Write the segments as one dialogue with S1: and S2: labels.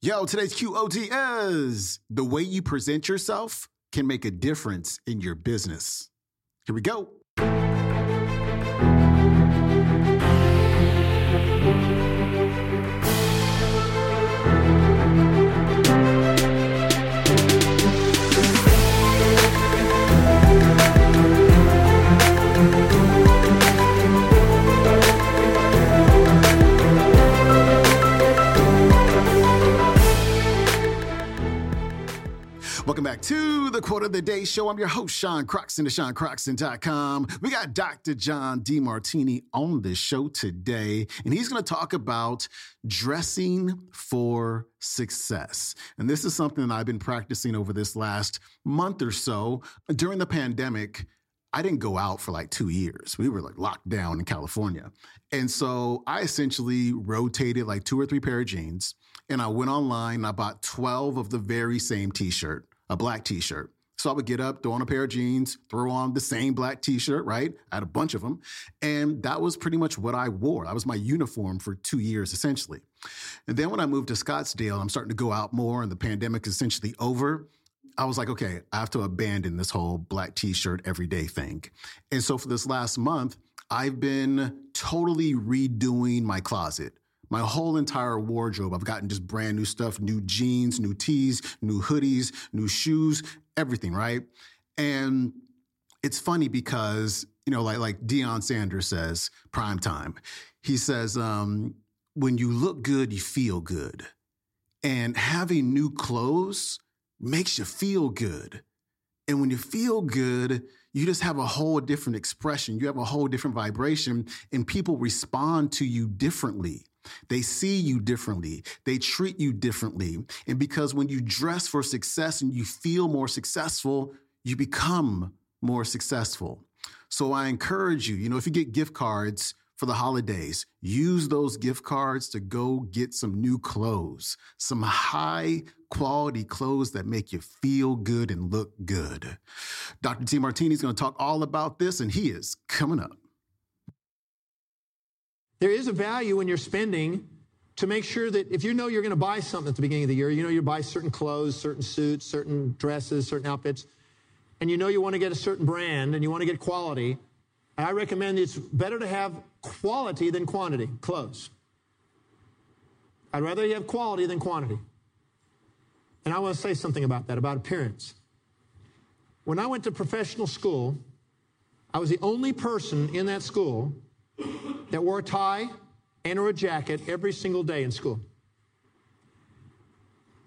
S1: Yo, today's QOD is the way you present yourself can make a difference in your business. Here we go. The Quote of the Day Show. I'm your host, Sean Croxton of SeanCroxton.com. We got Dr. John Demartini on the show today, and he's going to talk about dressing for success. And this is something that I've been practicing over this last month or so. During the pandemic, I didn't go out for like two years. We were like locked down in California. And so I essentially rotated like two or three pair of jeans and I went online and I bought 12 of the very same t shirt a black t shirt. So I would get up, throw on a pair of jeans, throw on the same black t shirt, right? I had a bunch of them. And that was pretty much what I wore. That was my uniform for two years, essentially. And then when I moved to Scottsdale, I'm starting to go out more and the pandemic is essentially over. I was like, okay, I have to abandon this whole black t shirt everyday thing. And so for this last month, I've been totally redoing my closet my whole entire wardrobe. I've gotten just brand new stuff, new jeans, new tees, new hoodies, new shoes, everything, right? And it's funny because, you know, like like Deion Sanders says, prime time. He says, um, when you look good, you feel good. And having new clothes makes you feel good. And when you feel good, you just have a whole different expression. You have a whole different vibration, and people respond to you differently. They see you differently. They treat you differently. And because when you dress for success and you feel more successful, you become more successful. So I encourage you, you know, if you get gift cards for the holidays, use those gift cards to go get some new clothes, some high quality clothes that make you feel good and look good. Dr. Demartini is going to talk all about this, and he is coming up.
S2: There is a value in you're spending to make sure that if you know you're going to buy something at the beginning of the year, you know you buy certain clothes, certain suits, certain dresses, certain outfits, and you know you want to get a certain brand and you want to get quality. I recommend it's better to have quality than quantity, clothes. I'd rather you have quality than quantity. And I want to say something about that, about appearance. When I went to professional school, I was the only person in that school that wore a tie and or a jacket every single day in school.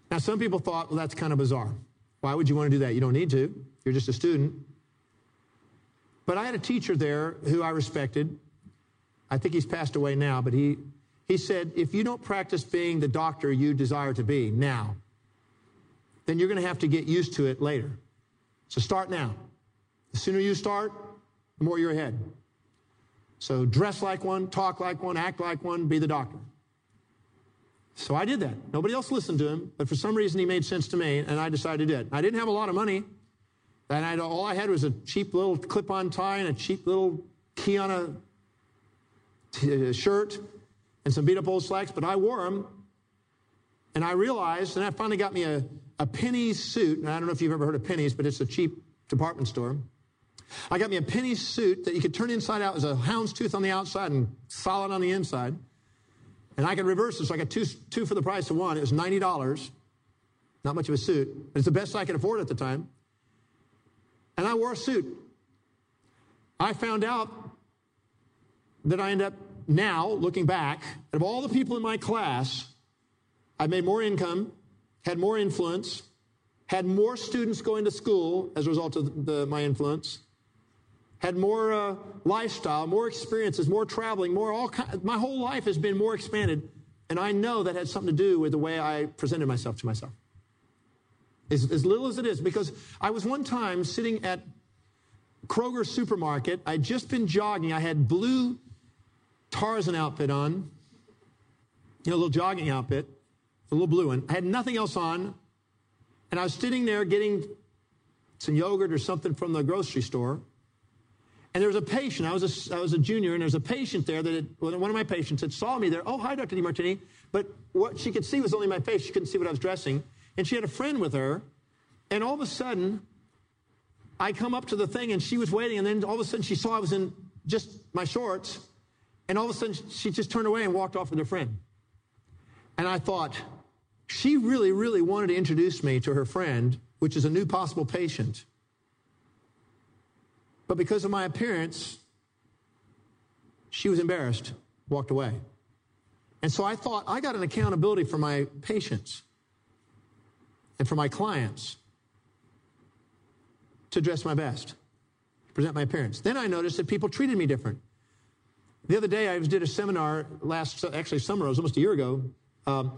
S2: Now, some people thought, well, that's kind of bizarre. Why would you want to do that? You don't need to. You're just a student. But I had a teacher there who I respected. I think he's passed away now, but he, he said, if you don't practice being the doctor you desire to be now, then you're going to have to get used to it later. So start now. The sooner you start, the more you're ahead. So dress like one, talk like one, act like one, be the doctor. So I did that. Nobody else listened to him, but for some reason he made sense to me, and I decided to do it. I didn't have a lot of money. And I, all I had was a cheap little clip-on tie and a cheap little key on a t- uh, shirt and some beat-up old slacks, but I wore them. And I realized, and that finally got me a, a Penneys suit. And I don't know if you've ever heard of Penneys, but it's a cheap department store. I got me a Penney suit that you could turn inside out as a houndstooth on the outside and solid on the inside. And I could reverse it, so I got two, two for the price of one. It was $90. Not much of a suit, it's the best I could afford at the time. And I wore a suit. I found out that I end up now, looking back, of all the people in my class, I made more income, had more influence, had more students going to school as a result of the, my influence, had more uh, lifestyle, more experiences, more traveling, more all kind, my whole life has been more expanded. And I know that had something to do with the way I presented myself to myself. As, as little as it is, because I was one time sitting at Kroger supermarket. I'd just been jogging. I had blue Tarzan outfit on, you know, a little jogging outfit, a little blue one. I had nothing else on. And I was sitting there getting some yogurt or something from the grocery store. And there was a patient, I was a, I was a junior, and there was a patient there that, had, one of my patients had saw me there. Oh, hi, Dr. Demartini. But what she could see was only my face. She couldn't see what I was dressing. And she had a friend with her. And all of a sudden, I come up to the thing and she was waiting. And then all of a sudden, she saw I was in just my shorts. And all of a sudden, she just turned away and walked off with her friend. And I thought, she really, really wanted to introduce me to her friend, which is a new possible patient. But because of my appearance, she was embarrassed, walked away. And so I thought I got an accountability for my patients and for my clients to dress my best, present my appearance. Then I noticed that people treated me different. The other day, I did a seminar last, actually, summer, it was almost a year ago. Um,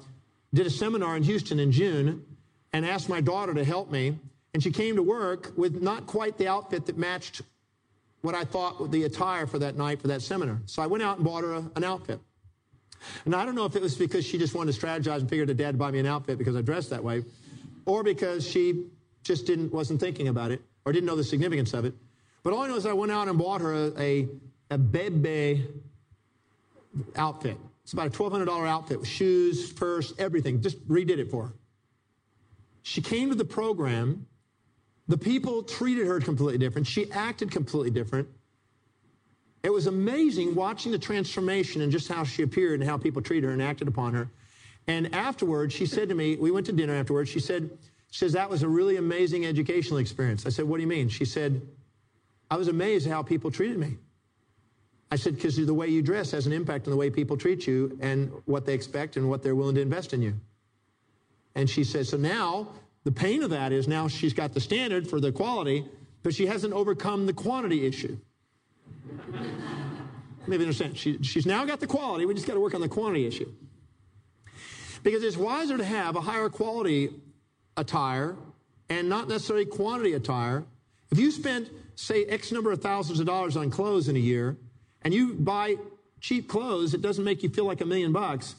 S2: did a seminar in Houston in June and asked my daughter to help me. And she came to work with not quite the outfit that matched what I thought the attire for that night for that seminar. So I went out and bought her a, an outfit. And I don't know if it was because she just wanted to strategize and figured her dad buy me an outfit because I dressed that way, or because she just didn't wasn't thinking about it or didn't know the significance of it. But all I know is I went out and bought her a, a, a bebe outfit. It's about a $1,200 outfit with shoes, purse, everything. Just redid it for her. She came to the program. The people treated her completely different. She acted completely different. It was amazing watching the transformation and just how she appeared and how people treated her and acted upon her. And afterwards, she said to me, we went to dinner afterwards. She said, she says, that was a really amazing educational experience. I said, what do you mean? She said, I was amazed at how people treated me. I said, because the way you dress has an impact on the way people treat you and what they expect and what they're willing to invest in you. And she said, so now the pain of that is now she's got the standard for the quality, but she hasn't overcome the quantity issue. Maybe understand. She, she's now got the quality. We just got to work on the quantity issue. Because it's wiser to have a higher quality attire and not necessarily quantity attire. If you spend, say, X number of thousands of dollars on clothes in a year, and you buy cheap clothes, it doesn't make you feel like a million bucks,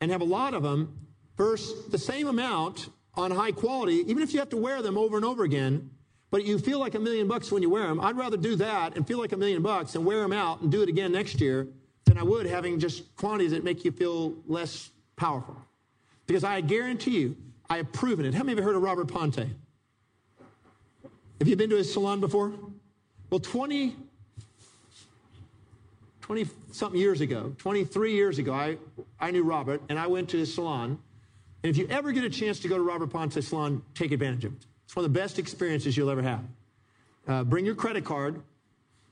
S2: and have a lot of them, versus the same amount on high quality, even if you have to wear them over and over again, but you feel like a million bucks when you wear them, I'd rather do that and feel like a million bucks and wear them out and do it again next year than I would having just quantities that make you feel less powerful. Because I guarantee you, I have proven it. How many of you heard of Robert Pante? Have you been to his salon before? Well, 20, 20 something years ago, 23 years ago, I, I knew Robert and I went to his salon. And if you ever get a chance to go to Robert Pante's salon, take advantage of it. It's one of the best experiences you'll ever have. Uh, bring your credit card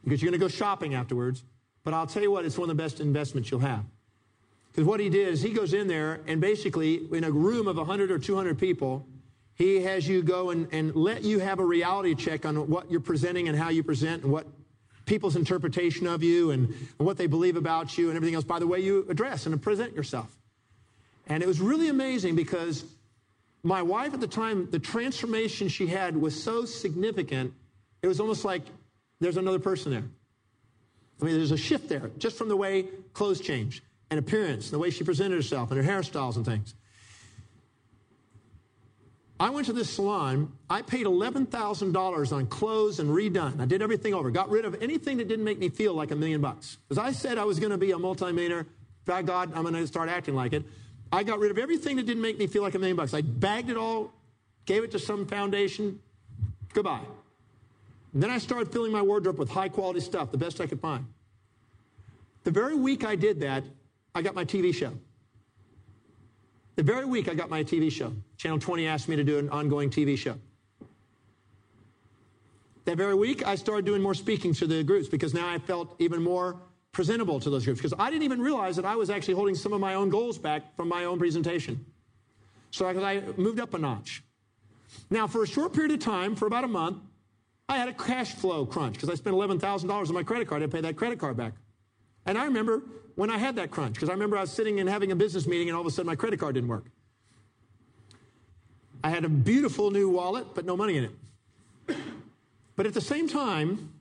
S2: because you're going to go shopping afterwards. But I'll tell you what, it's one of the best investments you'll have. Because what he did is he goes in there and basically, in a room of 100 or 200 people, he has you go and, and let you have a reality check on what you're presenting and how you present and what people's interpretation of you and, and what they believe about you and everything else by the way you address and present yourself. And it was really amazing because my wife at the time, the transformation she had was so significant, it was almost like there's another person there. I mean, there's a shift there just from the way clothes changed and appearance, the way she presented herself and her hairstyles and things. I went to this salon. I paid $11,000 on clothes and redone. I did everything over. Got rid of anything that didn't make me feel like a million bucks. Because I said I was going to be a multimillionaire. By God, I'm going to start acting like it. I got rid of everything that didn't make me feel like a million bucks. I bagged it all, gave it to some foundation. Goodbye. And then I started filling my wardrobe with high quality stuff, the best I could find. The very week I did that, I got my TV show. The very week I got my TV show. Channel 20 asked me to do an ongoing TV show. That very week, I started doing more speaking to the groups because now I felt even more presentable to those groups because I didn't even realize that I was actually holding some of my own goals back from my own presentation. So I, I moved up a notch. Now, for a short period of time, for about a month, I had a cash flow crunch because I spent $11,000 on my credit card. I paid that credit card back. And I remember when I had that crunch, because I remember I was sitting and having a business meeting and all of a sudden my credit card didn't work. I had a beautiful new wallet, but no money in it. But at the same time,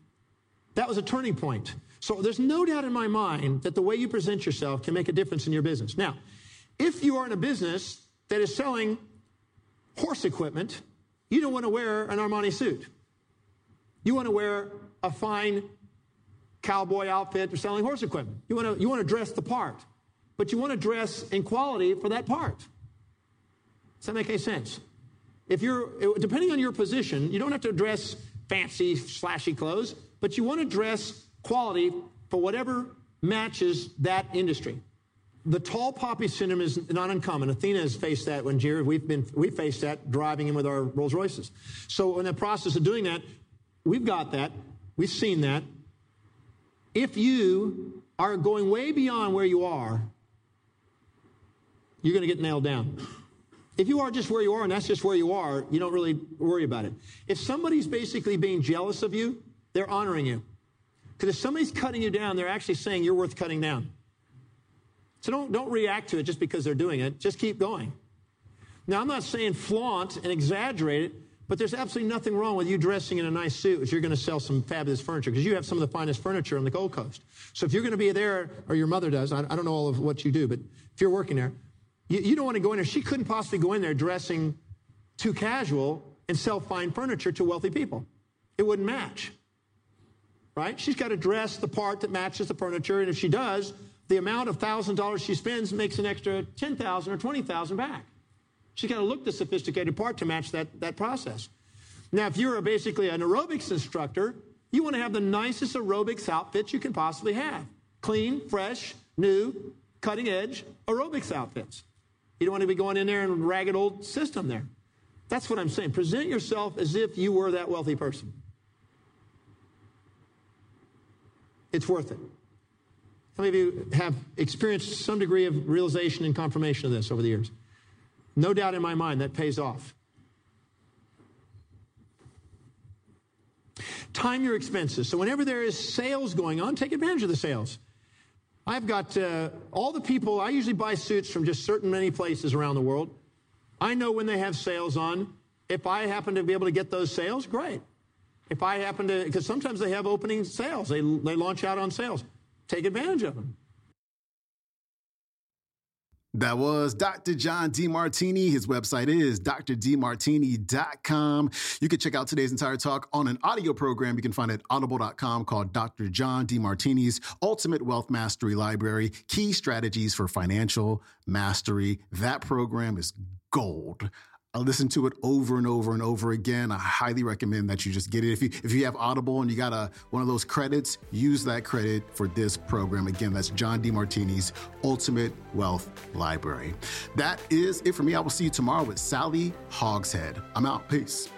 S2: that was a turning point. So there's no doubt in my mind that the way you present yourself can make a difference in your business. Now, if you are in a business that is selling horse equipment, you don't want to wear an Armani suit. You want to wear a fine cowboy outfit or selling horse equipment. You want to you want to dress the part, but you want to dress in quality for that part. Does that make any sense? If you're depending on your position, you don't have to dress fancy, slashy clothes, but you want to dress quality for whatever matches that industry. The tall poppy syndrome is not uncommon. Athena has faced that when Jared, we've been, we faced that driving in with our Rolls Royces. So in the process of doing that, we've got that. We've seen that. If you are going way beyond where you are, you're going to get nailed down. If you are just where you are and that's just where you are, you don't really worry about it. If somebody's basically being jealous of you, they're honoring you. Because if somebody's cutting you down, they're actually saying you're worth cutting down. So don't, don't react to it just because they're doing it. Just keep going. Now, I'm not saying flaunt and exaggerate it, but there's absolutely nothing wrong with you dressing in a nice suit if you're going to sell some fabulous furniture because you have some of the finest furniture on the Gold Coast. So if you're going to be there, or your mother does, I, I don't know all of what you do, but if you're working there, you, you don't want to go in there. She couldn't possibly go in there dressing too casual and sell fine furniture to wealthy people. It wouldn't match. Right? She's got to dress the part that matches the furniture, and if she does, the amount of thousand dollars she spends makes an extra ten thousand or twenty thousand back. She's got to look the sophisticated part to match that, that process. Now, if you're basically an aerobics instructor, you want to have the nicest aerobics outfits you can possibly have. Clean, fresh, new, cutting edge aerobics outfits. You don't want to be going in there and ragged old system there. That's what I'm saying. Present yourself as if you were that wealthy person. It's worth it. How many of you have experienced some degree of realization and confirmation of this over the years? No doubt in my mind that pays off. Time your expenses. So, whenever there is sales going on, take advantage of the sales. I've got uh, all the people, I usually buy suits from just certain many places around the world. I know when they have sales on. If I happen to be able to get those sales, great. If I happen to, because sometimes they have opening sales, they, they launch out on sales. Take advantage of them.
S1: That was Dr. John Demartini. His website is drdemartini.com. You can check out today's entire talk on an audio program you can find at audible.com called Dr. John Demartini's Ultimate Wealth Mastery Library Key Strategies for Financial Mastery. That program is gold. I listen to it over and over and over again. I highly recommend that you just get it. If you if you have Audible and you got a one of those credits, use that credit for this program. Again, that's John Demartini's Ultimate Wealth Library. That is it for me. I will see you tomorrow with Sally Hogshead. I'm out. Peace.